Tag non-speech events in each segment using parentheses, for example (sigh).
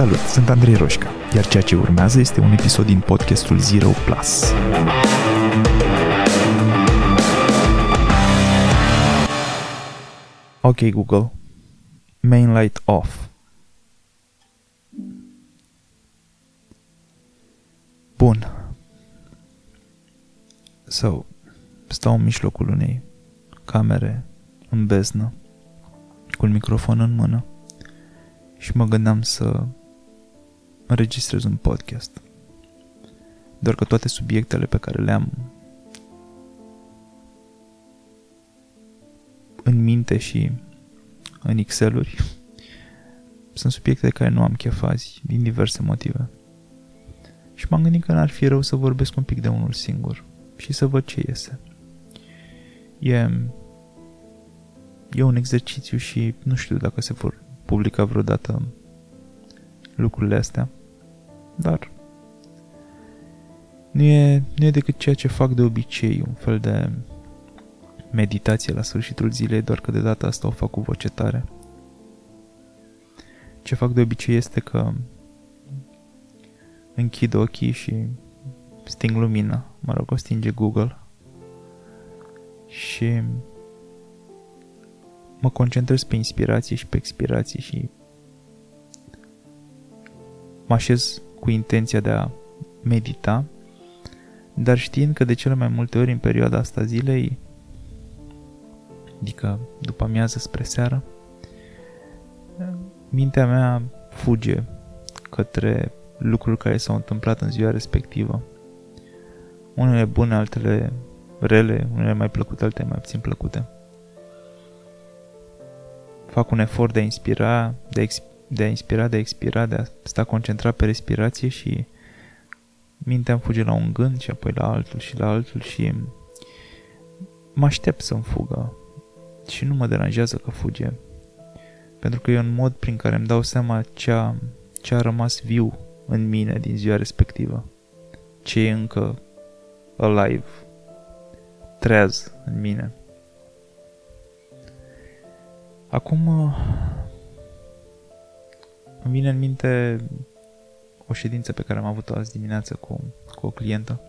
Salut, sunt Andrei Roșca, iar ceea ce urmează este un episod din podcastul Zero Plus. Ok, Google. Main light off. Bun. So, stau în mijlocul unei camere în beznă, cu un microfon în mână și mă gândeam să înregistrez un podcast. Doar că toate subiectele pe care le am în minte și în Excel-uri (laughs) sunt subiecte de care nu am chef azi, din diverse motive. Și m-am gândit că n-ar fi rău să vorbesc un pic de unul singur și să văd ce iese. E, e un exercițiu și nu știu dacă se vor publica vreodată lucrurile astea, dar nu e, nu e decât ceea ce fac de obicei, un fel de meditație la sfârșitul zilei, doar că de data asta o fac cu voce tare. Ce fac de obicei este că închid ochii și sting lumina, mă rog, o stinge Google și mă concentrez pe inspirație și pe expirație și mă așez cu intenția de a medita, dar știind că de cele mai multe ori în perioada asta zilei, adică după amiază spre seară, mintea mea fuge către lucruri care s-au întâmplat în ziua respectivă. Unele bune, altele rele, unele mai plăcute, altele mai puțin plăcute fac un efort de a inspira, de a, ex, de a inspira, de a expira, de a sta concentrat pe respirație și mintea îmi fuge la un gând și apoi la altul și la altul și mă aștept să-mi fugă și nu mă deranjează că fuge. Pentru că e un mod prin care îmi dau seama ce a, ce a rămas viu în mine din ziua respectivă. Ce e încă alive, treaz în mine. Acum uh, îmi vine în minte o ședință pe care am avut-o azi dimineață cu, cu o clientă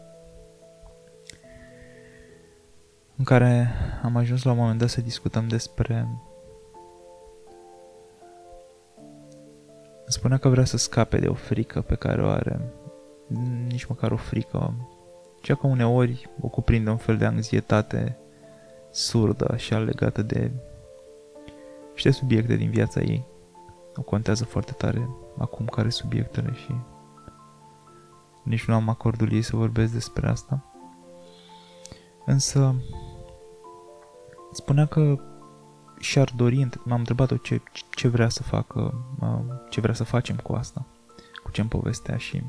în care am ajuns la un moment dat să discutăm despre îmi spunea că vrea să scape de o frică pe care o are nici măcar o frică cea că uneori o cuprinde un fel de anxietate surdă, așa legată de niște subiecte din viața ei. O contează foarte tare acum care subiectele și nici nu am acordul ei să vorbesc despre asta. Însă spunea că și-ar dori, m-am întrebat-o ce, ce vrea să facă, ce vrea să facem cu asta, cu ce-mi povestea și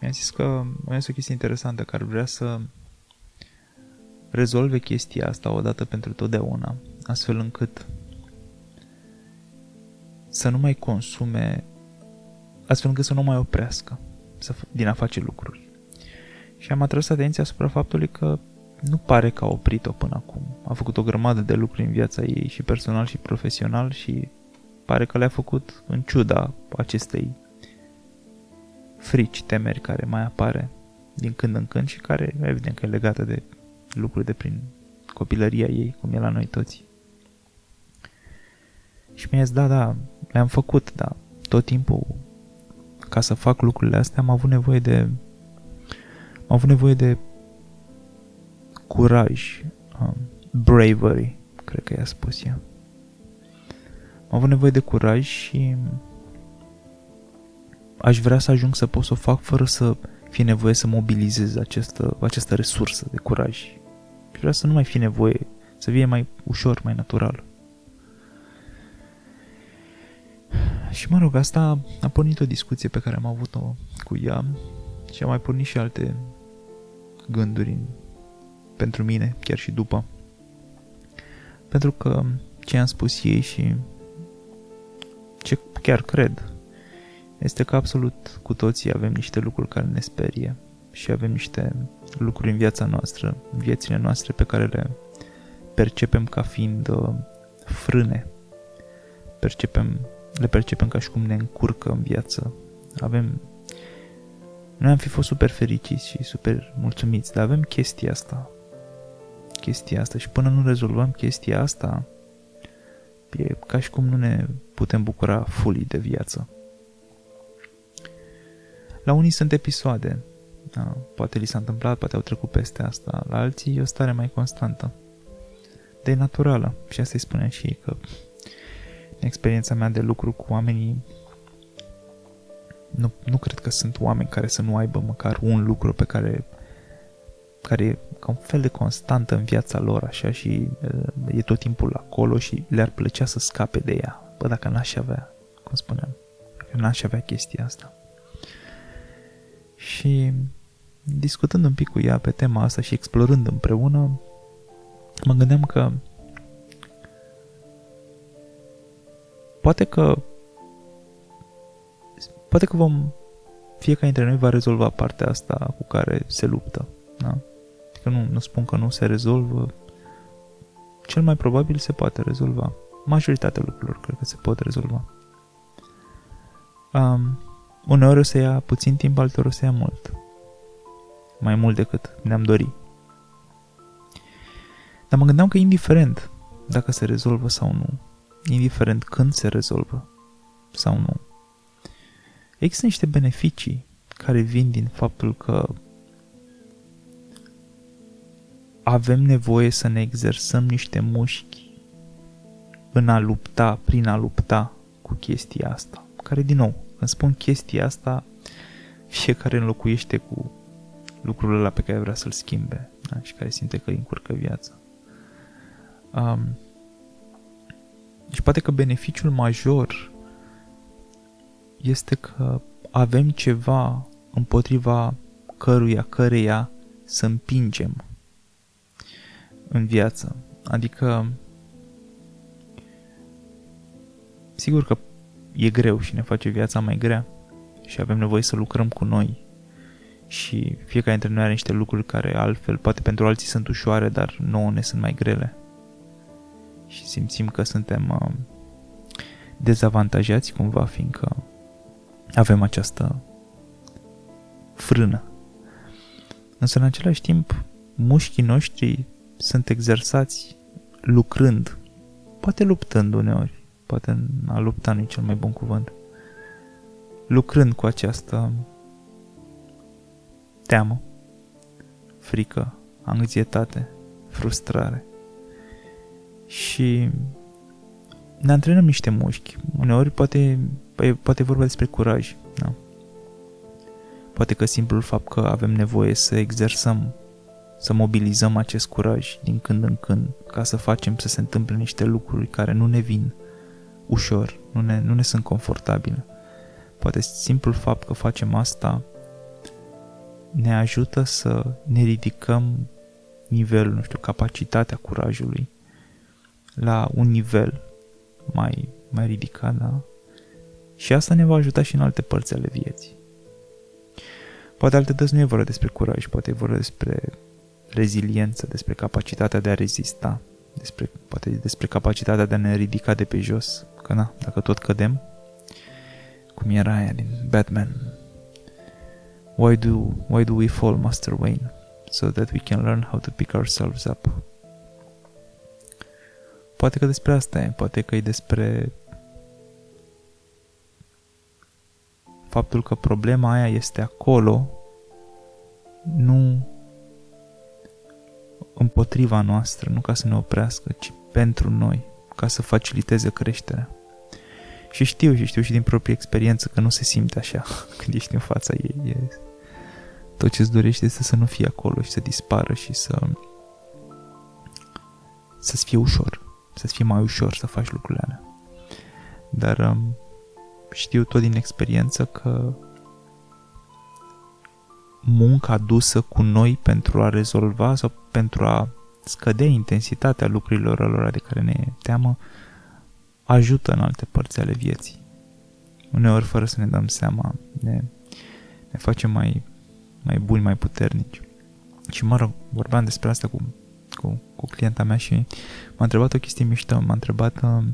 mi-a zis că mai este o chestie interesantă, că ar vrea să rezolve chestia asta odată pentru totdeauna, astfel încât să nu mai consume, astfel încât să nu mai oprească să, din a face lucruri. Și am atras atenția asupra faptului că nu pare că a oprit-o până acum. A făcut o grămadă de lucruri în viața ei, și personal și profesional, și pare că le-a făcut în ciuda acestei frici, temeri care mai apare din când în când și care evident că e legată de lucruri de prin copilăria ei, cum e la noi toți. Și mi-a zis, da, da, le-am făcut, da, tot timpul ca să fac lucrurile astea am avut nevoie de am avut nevoie de curaj, um, bravery, cred că i-a spus ea. Am avut nevoie de curaj și aș vrea să ajung să pot să o fac fără să fie nevoie să mobilizez această, această resursă de curaj. Și vreau să nu mai fie nevoie, să fie mai ușor, mai natural. Și mă rog, asta a pornit o discuție pe care am avut-o cu ea și a mai pornit și alte gânduri pentru mine, chiar și după. Pentru că ce am spus ei și ce chiar cred este că absolut cu toții avem niște lucruri care ne sperie și avem niște lucruri în viața noastră, în viețile noastre pe care le percepem ca fiind uh, frâne. Percepem le percepem ca și cum ne încurcă în viață. Avem noi am fi fost super fericiți și super mulțumiți, dar avem chestia asta. Chestia asta și până nu rezolvăm chestia asta, e ca și cum nu ne putem bucura fully de viață. La unii sunt episoade, da, poate li s-a întâmplat, poate au trecut peste asta, la alții e o stare mai constantă. De naturală. Și asta îi spune și că în experiența mea de lucru cu oamenii nu, nu cred că sunt oameni care să nu aibă măcar un lucru pe care care e ca un fel de constantă în viața lor așa și uh, e tot timpul acolo și le-ar plăcea să scape de ea. Bă, dacă n-aș avea, cum spuneam, dacă n-aș avea chestia asta. Și discutând un pic cu ea pe tema asta și explorând împreună, mă gândeam că poate că poate că vom fiecare dintre noi va rezolva partea asta cu care se luptă. Da? Adică nu, nu spun că nu se rezolvă. Cel mai probabil se poate rezolva. Majoritatea lucrurilor cred că se pot rezolva. Um, uneori o să ia puțin timp, alteori o să ia mult. Mai mult decât ne-am dorit. Dar mă gândeam că indiferent dacă se rezolvă sau nu, indiferent când se rezolvă sau nu, există niște beneficii care vin din faptul că avem nevoie să ne exersăm niște mușchi în a lupta, prin a lupta cu chestia asta. Care, din nou, când spun chestia asta, fiecare înlocuiește cu lucrul ăla pe care vrea să-l schimbe da? și care simte că îi încurcă viața. Um, deci poate că beneficiul major este că avem ceva împotriva căruia, căreia să împingem în viață. Adică, sigur că e greu și ne face viața mai grea și avem nevoie să lucrăm cu noi și fiecare dintre noi are niște lucruri care altfel, poate pentru alții sunt ușoare, dar nouă ne sunt mai grele. Și simțim că suntem uh, dezavantajați cumva, fiindcă avem această frână. Însă în același timp, mușchii noștri sunt exersați lucrând, poate luptând uneori, poate a lupta nu e cel mai bun cuvânt, lucrând cu această teamă, frică, anxietate, frustrare. Și ne antrenăm niște mușchi. Uneori poate, păi, poate vorba despre curaj. Da? Poate că simplul fapt că avem nevoie să exersăm să mobilizăm acest curaj din când în când ca să facem să se întâmple niște lucruri care nu ne vin ușor, nu ne, nu ne sunt confortabile. Poate simplul fapt că facem asta ne ajută să ne ridicăm nivelul, nu știu, capacitatea curajului la un nivel mai, mai ridicat, da? Și asta ne va ajuta și în alte părți ale vieții. Poate alte dăți nu e vorba despre curaj, poate e vorba despre reziliență, despre capacitatea de a rezista, despre, poate despre capacitatea de a ne ridica de pe jos. Că na, dacă tot cădem, cum era aia din Batman, why do, why do we fall, Master Wayne? So that we can learn how to pick ourselves up. Poate că despre asta e, poate că e despre faptul că problema aia este acolo, nu împotriva noastră, nu ca să ne oprească, ci pentru noi, ca să faciliteze creșterea. Și știu și știu și din proprie experiență că nu se simte așa (laughs) când ești în fața ei. E... Tot ce-ți dorești este să nu fie acolo și să dispară și să să-ți fie ușor, să-ți fie mai ușor să faci lucrurile alea. Dar um, știu tot din experiență că munca dusă cu noi pentru a rezolva sau pentru a scădea intensitatea lucrurilor alora de care ne teamă, ajută în alte părți ale vieții. Uneori, fără să ne dăm seama, ne, ne face mai, mai buni, mai puternici. Și mă rog, vorbeam despre asta cu, cu, cu clienta mea și m-a întrebat o chestie mișto, m-a întrebat uh,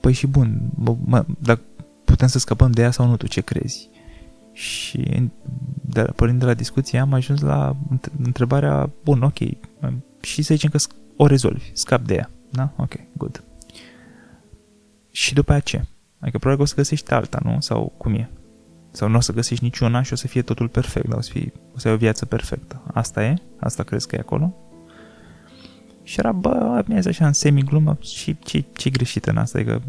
Păi și bun, mă, dacă putem să scăpăm de ea sau nu, tu ce crezi? Și de, pornind de la discuție am ajuns la întrebarea, bun, ok, um, și să zicem că o rezolvi, scap de ea, da? Ok, good. Și după aceea ce? Adică probabil că o să găsești alta, nu? Sau cum e? Sau nu o să găsești niciuna și o să fie totul perfect, dar o să, fie, o să ai o viață perfectă. Asta e? Asta crezi că e acolo? Și era, bă, mi-a zis așa în semi-glumă și ce, ce greșit în asta? Adică,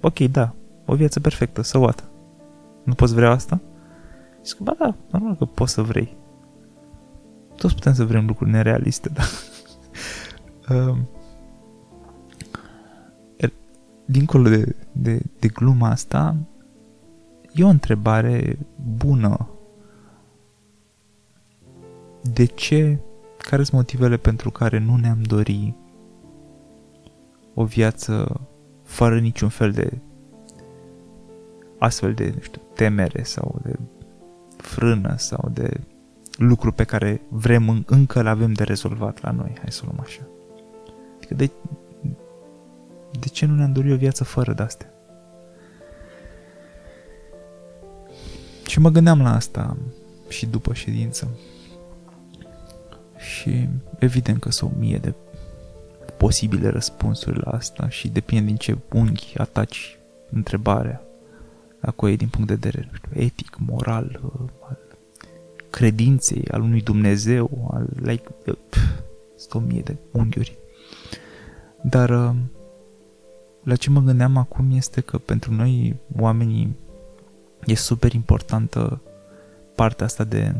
ok, da, o viață perfectă, să so what? Nu poți vrea asta? Și zic, ba da, normal că poți să vrei. Toți putem să vrem lucruri nerealiste, da. (laughs) um, dincolo de, de, de gluma asta, e o întrebare bună. De ce, care sunt motivele pentru care nu ne-am dori o viață fără niciun fel de astfel de, nu știu, temere sau de frână sau de lucru pe care vrem, încă l avem de rezolvat la noi, hai să o luăm așa. Adică de, de ce nu ne-am dorit o viață fără de-astea? Și mă gândeam la asta și după ședință. Și evident că sunt o mie de posibile răspunsuri la asta și depinde din ce unghi ataci întrebarea acolo e din punct de vedere etic, moral, al credinței, al unui Dumnezeu, al like, pf, o mie de unghiuri. Dar uh, la ce mă gândeam acum este că pentru noi, oamenii, e super importantă partea asta de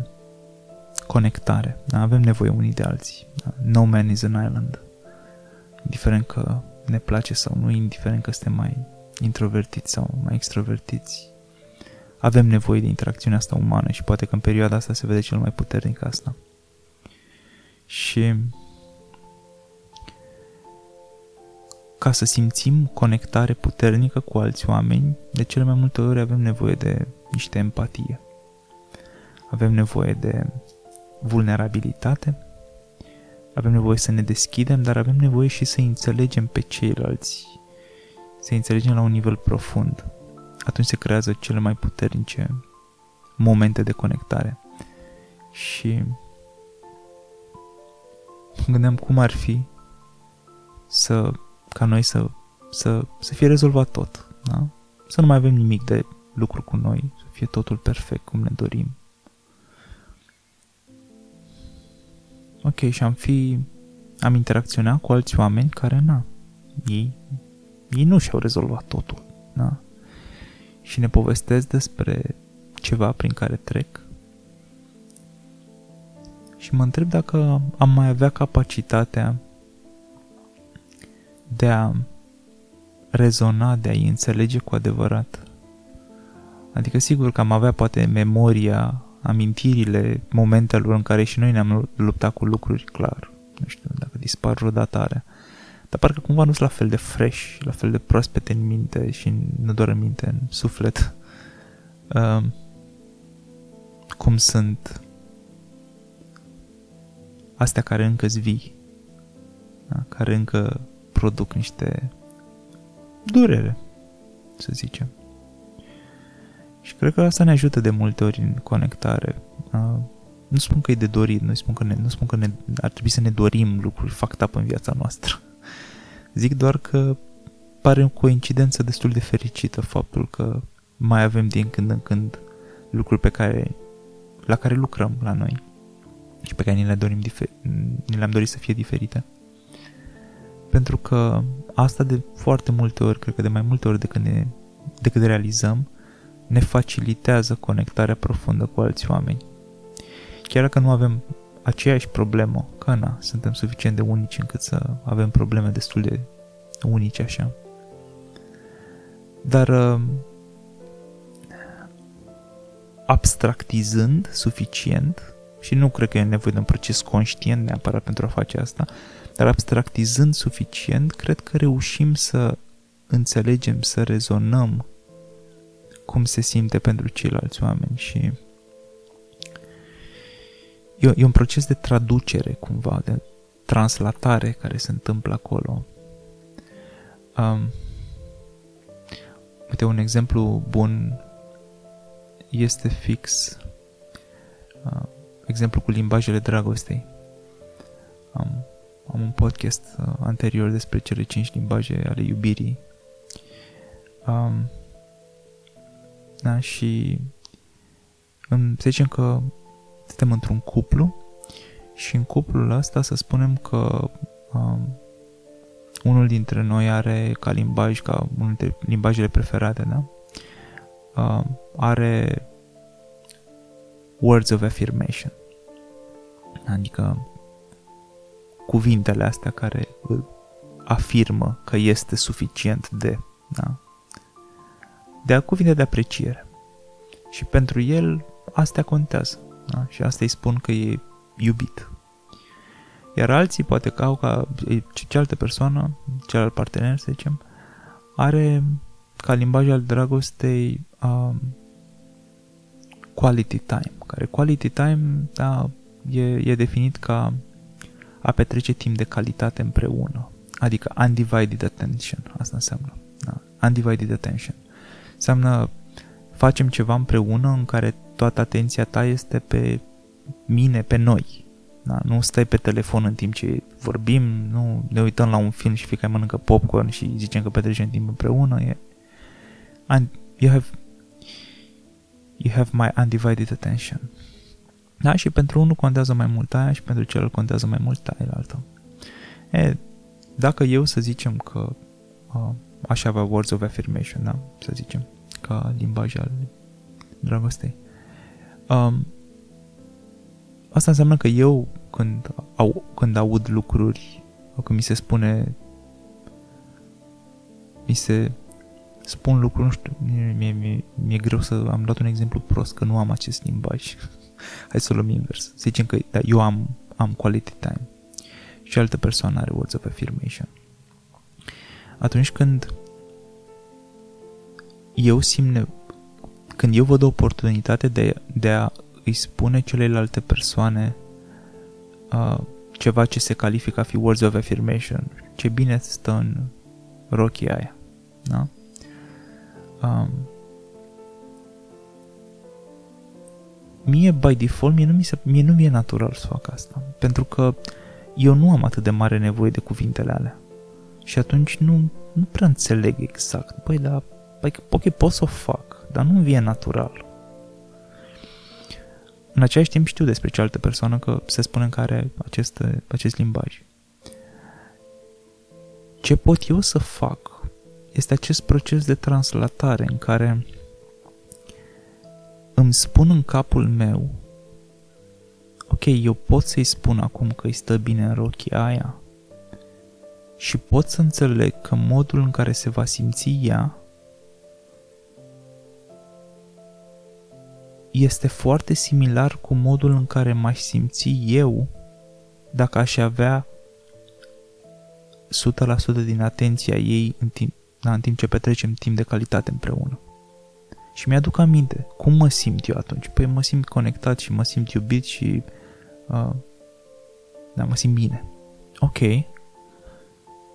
conectare. Da? Avem nevoie unii de alții. Da? No man is an island. Indiferent că ne place sau nu, indiferent că suntem mai introvertiți sau mai extrovertiți. Avem nevoie de interacțiunea asta umană și poate că în perioada asta se vede cel mai puternic asta. Și ca să simțim conectare puternică cu alți oameni, de cele mai multe ori avem nevoie de niște empatie. Avem nevoie de vulnerabilitate, avem nevoie să ne deschidem, dar avem nevoie și să înțelegem pe ceilalți, să înțelegem la un nivel profund. Atunci se creează cele mai puternice momente de conectare. Și mă gândeam cum ar fi să ca noi să, să, să fie rezolvat tot, da? Să nu mai avem nimic de lucru cu noi, să fie totul perfect cum ne dorim. Ok, și am fi, am interacționat cu alți oameni care, na, ei, ei nu și-au rezolvat totul, da? Și ne povestesc despre ceva prin care trec și mă întreb dacă am mai avea capacitatea de a rezona, de a-i înțelege cu adevărat. Adică sigur că am avea poate memoria, amintirile momentelor în care și noi ne-am luptat cu lucruri, clar. Nu știu dacă dispar rodatarea. Dar parcă cumva nu sunt la fel de fresh, la fel de proaspete în minte și nu doar în minte, în suflet. Uh, cum sunt astea care încă vii, da? care încă produc niște durere, să zicem. Și cred că asta ne ajută de multe ori în conectare. Nu spun că e de dorit, nu spun că, ne, nu spun că ne, ar trebui să ne dorim lucruri fact up în viața noastră. (laughs) Zic doar că pare o coincidență destul de fericită faptul că mai avem din când în când lucruri pe care, la care lucrăm la noi și pe care ni le dorim difer- ni le-am dorit să fie diferite. Pentru că asta de foarte multe ori, cred că de mai multe ori decât, ne, decât realizăm, ne facilitează conectarea profundă cu alți oameni. Chiar dacă nu avem aceeași problemă, că na, suntem suficient de unici încât să avem probleme destul de unice așa. Dar uh, abstractizând suficient, și nu cred că e nevoie de un proces conștient neapărat pentru a face asta, dar abstractizând suficient, cred că reușim să înțelegem, să rezonăm cum se simte pentru ceilalți oameni și e, e un proces de traducere cumva, de translatare care se întâmplă acolo. Um, Uite, un exemplu bun este fix uh, exemplu cu limbajele dragostei. Am, am un podcast uh, anterior despre cele cinci limbaje ale iubirii. Um, da, și în, să zicem că suntem într-un cuplu și în cuplul ăsta să spunem că um, unul dintre noi are ca limbaj, ca unul dintre limbajele preferate, da? Uh, are words of affirmation. Adică cuvintele astea care îl afirmă că este suficient de, da? De a cuvinte de apreciere. Și pentru el astea contează. Da? Și asta îi spun că e iubit. Iar alții poate că au ca cealaltă persoană, celălalt partener, să zicem, are ca limbaj al dragostei um, quality time, care quality time da, e, e definit ca a petrece timp de calitate împreună, adică undivided attention, asta înseamnă. Da? Undivided attention. Înseamnă facem ceva împreună în care toată atenția ta este pe mine, pe noi. Da? Nu stai pe telefon în timp ce vorbim, nu ne uităm la un film și fiecare mănâncă popcorn și zicem că petrecem timp împreună. E... And you have you have my undivided attention. Da? Și pentru unul contează mai mult aia și pentru celălalt contează mai mult aia altă. E, dacă eu să zicem că uh, aș avea words of affirmation, da? Să zicem, ca limbaj al dragostei. Um, asta înseamnă că eu când, au, când aud lucruri, când mi se spune mi se spun lucruri, nu știu, mi-e, mi-e, mi-e greu să am luat un exemplu prost, că nu am acest limbaj. (laughs) Hai să o luăm invers. Să zicem că da, eu am, am quality time și altă persoană are words of affirmation. Atunci când eu simt, când eu văd o oportunitate de, de a îi spune celelalte persoane uh, ceva ce se califică a fi words of affirmation, ce bine stă în rochia aia. Da? Um, mie, by default, mie nu, mi se, mie nu mi-e natural să fac asta. Pentru că eu nu am atât de mare nevoie de cuvintele alea. Și atunci nu, nu prea înțeleg exact. Băi, dar, băi, ok, pot să o fac, dar nu vine natural. În același timp știu despre cealaltă persoană că se spune că are acest, acest limbaj. Ce pot eu să fac este acest proces de translatare în care îmi spun în capul meu ok, eu pot să-i spun acum că îi stă bine în rochia aia și pot să înțeleg că modul în care se va simți ea este foarte similar cu modul în care m-aș simți eu dacă aș avea 100% din atenția ei în timp, da, în timp ce petrecem timp de calitate împreună. Și mi-aduc aminte, cum mă simt eu atunci? Păi mă simt conectat și mă simt iubit și uh, da, mă simt bine. Ok.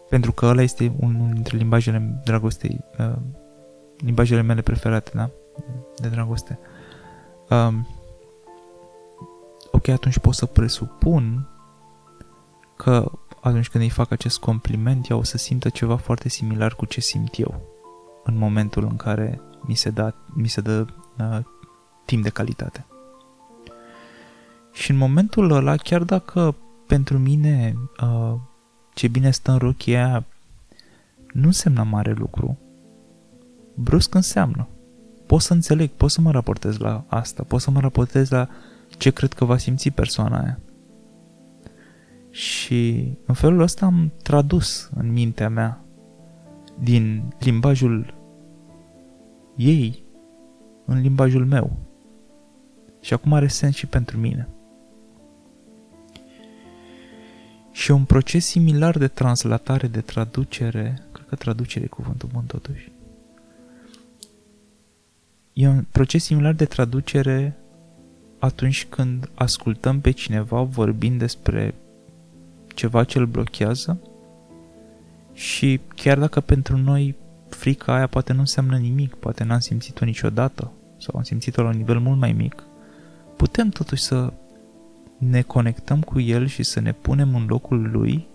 Pentru că ăla este unul dintre limbajele dragostei, uh, limbajele mele preferate, da? De dragoste. Um, ok, atunci pot să presupun că atunci când îi fac acest compliment, ea o să simtă ceva foarte similar cu ce simt eu în momentul în care mi se, da, mi se dă uh, timp de calitate. Și în momentul ăla, chiar dacă pentru mine uh, ce bine stă în rochia nu înseamnă mare lucru, brusc înseamnă. Pot să înțeleg, pot să mă raportez la asta, pot să mă raportez la ce cred că va simți persoana aia. Și în felul ăsta am tradus în mintea mea din limbajul ei în limbajul meu. Și acum are sens și pentru mine. Și un proces similar de translatare, de traducere, cred că traducere e cuvântul bun totuși. E un proces similar de traducere atunci când ascultăm pe cineva vorbind despre ceva ce îl blochează și chiar dacă pentru noi frica aia poate nu înseamnă nimic, poate n-am simțit-o niciodată sau am simțit-o la un nivel mult mai mic, putem totuși să ne conectăm cu el și să ne punem în locul lui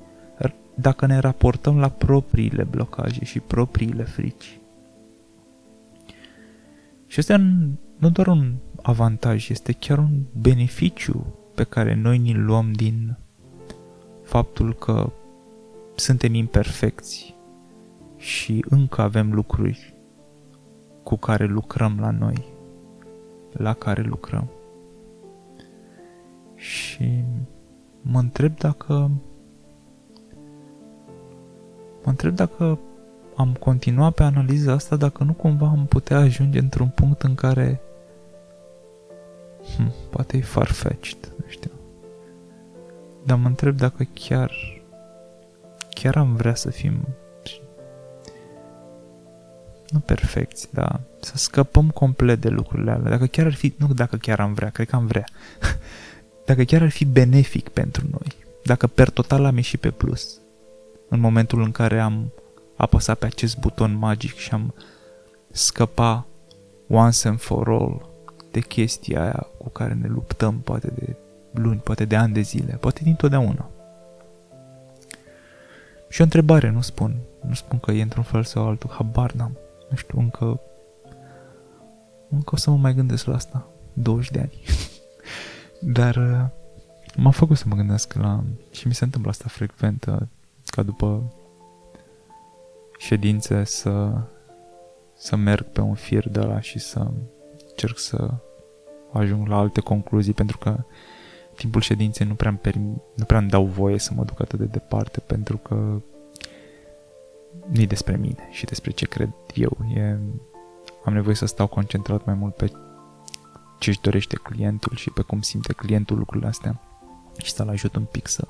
dacă ne raportăm la propriile blocaje și propriile frici. Și este nu doar un avantaj, este chiar un beneficiu pe care noi ni-l luăm din faptul că suntem imperfecți și încă avem lucruri cu care lucrăm la noi, la care lucrăm. Și mă întreb dacă mă întreb dacă am continuat pe analiza asta, dacă nu cumva am putea ajunge într-un punct în care hm, poate e farfetched, nu știu. Dar mă întreb dacă chiar chiar am vrea să fim nu perfecți, dar să scăpăm complet de lucrurile alea. Dacă chiar ar fi, nu dacă chiar am vrea, cred că am vrea. (laughs) dacă chiar ar fi benefic pentru noi. Dacă per total am ieșit pe plus. În momentul în care am apăsat pe acest buton magic și am scăpa once and for all de chestia aia cu care ne luptăm poate de luni, poate de ani de zile, poate dintotdeauna. Și o întrebare, nu spun. Nu spun că e într-un fel sau altul, habar n-am. Nu știu, încă... Încă o să mă mai gândesc la asta. 20 de ani. (laughs) Dar uh, m-a făcut să mă gândesc la... Și mi se întâmplă asta frecvent, uh, ca după ședințe să, să merg pe un fir de la și să încerc să ajung la alte concluzii, pentru că timpul ședinței nu prea, îmi perm- nu prea îmi dau voie să mă duc atât de departe, pentru că nu e despre mine și despre ce cred eu. E, am nevoie să stau concentrat mai mult pe ce își dorește clientul și pe cum simte clientul lucrurile astea și să-l ajut un pic să,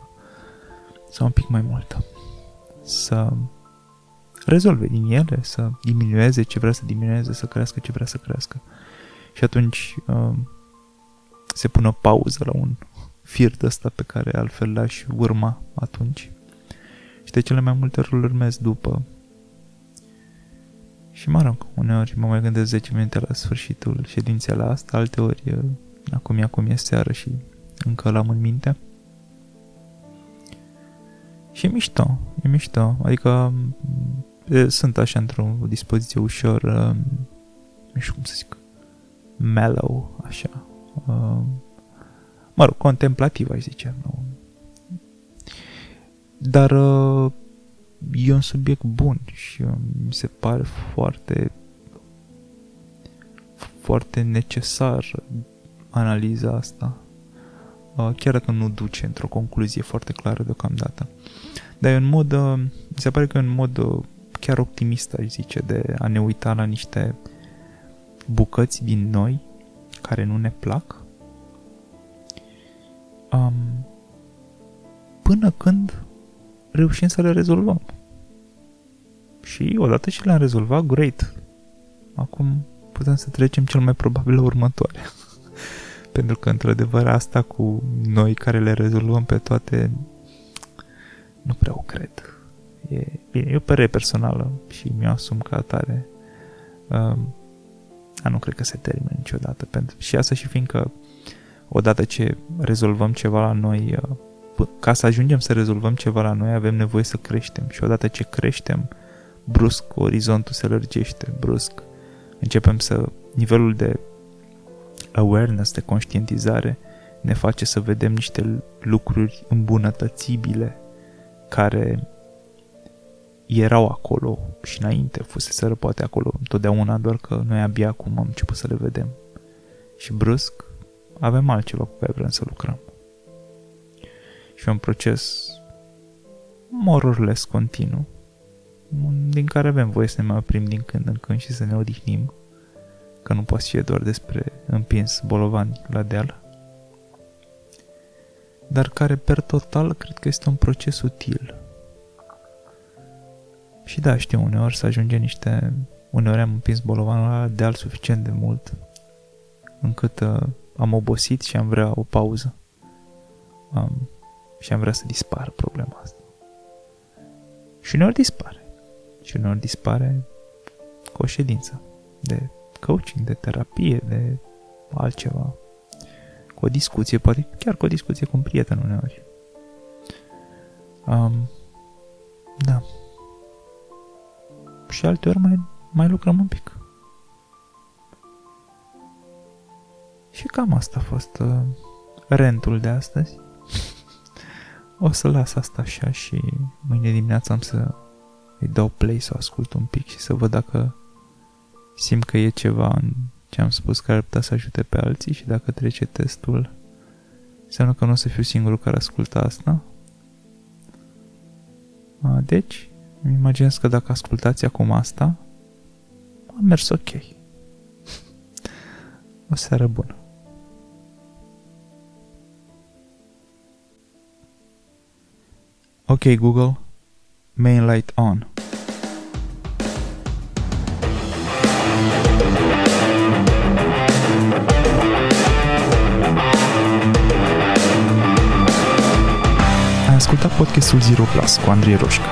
să un pic mai mult. Să rezolve din ele, să diminueze ce vrea să diminueze, să crească ce vrea să crească. Și atunci uh, se pună pauză la un fir de ăsta pe care altfel l-aș urma atunci. Și de cele mai multe ori îl urmez după. Și mă rog, uneori mă mai gândesc 10 minute la sfârșitul ședinței la asta, alte ori uh, acum e acum e seară și încă l-am în minte. Și e mișto, e mișto, adică e, sunt așa într-o dispoziție ușor, uh, nu știu cum să zic, mellow, așa, uh, mă rog, contemplativ, aș zice. Nu? Dar uh, e un subiect bun și uh, mi se pare foarte foarte necesar analiza asta. Uh, chiar dacă nu duce într-o concluzie foarte clară deocamdată. Dar e un mod, uh, mi se pare că e un mod uh, chiar optimist, aș zice, de a ne uita la niște bucăți din noi care nu ne plac um, până când reușim să le rezolvăm. Și odată ce le-am rezolvat, great. Acum putem să trecem cel mai probabil la următoare. (laughs) Pentru că, într-adevăr, asta cu noi care le rezolvăm pe toate, nu prea o cred. E, bine, e o părere personală și mi-o asum ca atare. Um, a, nu cred că se termină niciodată. Pentru, și asta și fiindcă odată ce rezolvăm ceva la noi, uh, ca să ajungem să rezolvăm ceva la noi, avem nevoie să creștem. Și odată ce creștem, brusc orizontul se lărgește, brusc. Începem să, nivelul de awareness, de conștientizare, ne face să vedem niște lucruri îmbunătățibile care erau acolo și înainte, fuseseră poate acolo întotdeauna, doar că noi abia acum am început să le vedem. Și brusc avem altceva cu care vrem să lucrăm. Și un proces more or less continuu, din care avem voie să ne mai oprim din când în când și să ne odihnim, că nu poate fi doar despre împins bolovani la deal, dar care per total cred că este un proces util. Și da, știu, uneori să ajunge niște... Uneori am împins bolovanul la deal suficient de mult încât uh, am obosit și am vrea o pauză. Um, și am vrea să dispară problema asta. Și uneori dispare. Și uneori dispare cu o ședință de coaching, de terapie, de altceva. Cu o discuție, poate chiar cu o discuție cu un prieten uneori. Um, da. Și alteori mai, mai lucrăm un pic. Și cam asta a fost uh, rentul de astăzi. O să las asta așa și mâine dimineața am să îi dau play să ascult un pic și să văd dacă simt că e ceva în ce am spus care ar putea să ajute pe alții și dacă trece testul, înseamnă că nu o să fiu singurul care ascultă asta. Deci, îmi imaginez că dacă ascultați acum asta, a mers ok. (laughs) O seară bună. Ok, Google, main light on. ascultat podcastul Zero Plus cu Andrei Roșca.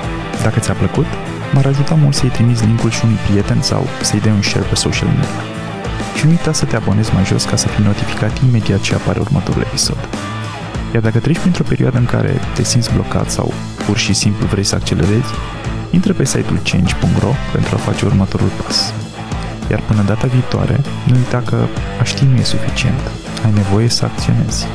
Dacă ți-a plăcut, m-ar ajuta mult să-i trimiți linkul și unui prieten sau să-i dai un share pe social media. Și nu uita să te abonezi mai jos ca să fii notificat imediat ce apare următorul episod. Iar dacă treci printr-o perioadă în care te simți blocat sau pur și simplu vrei să accelerezi, intră pe site-ul change.ro pentru a face următorul pas. Iar până data viitoare, nu uita că a ști nu e suficient. Ai nevoie să acționezi.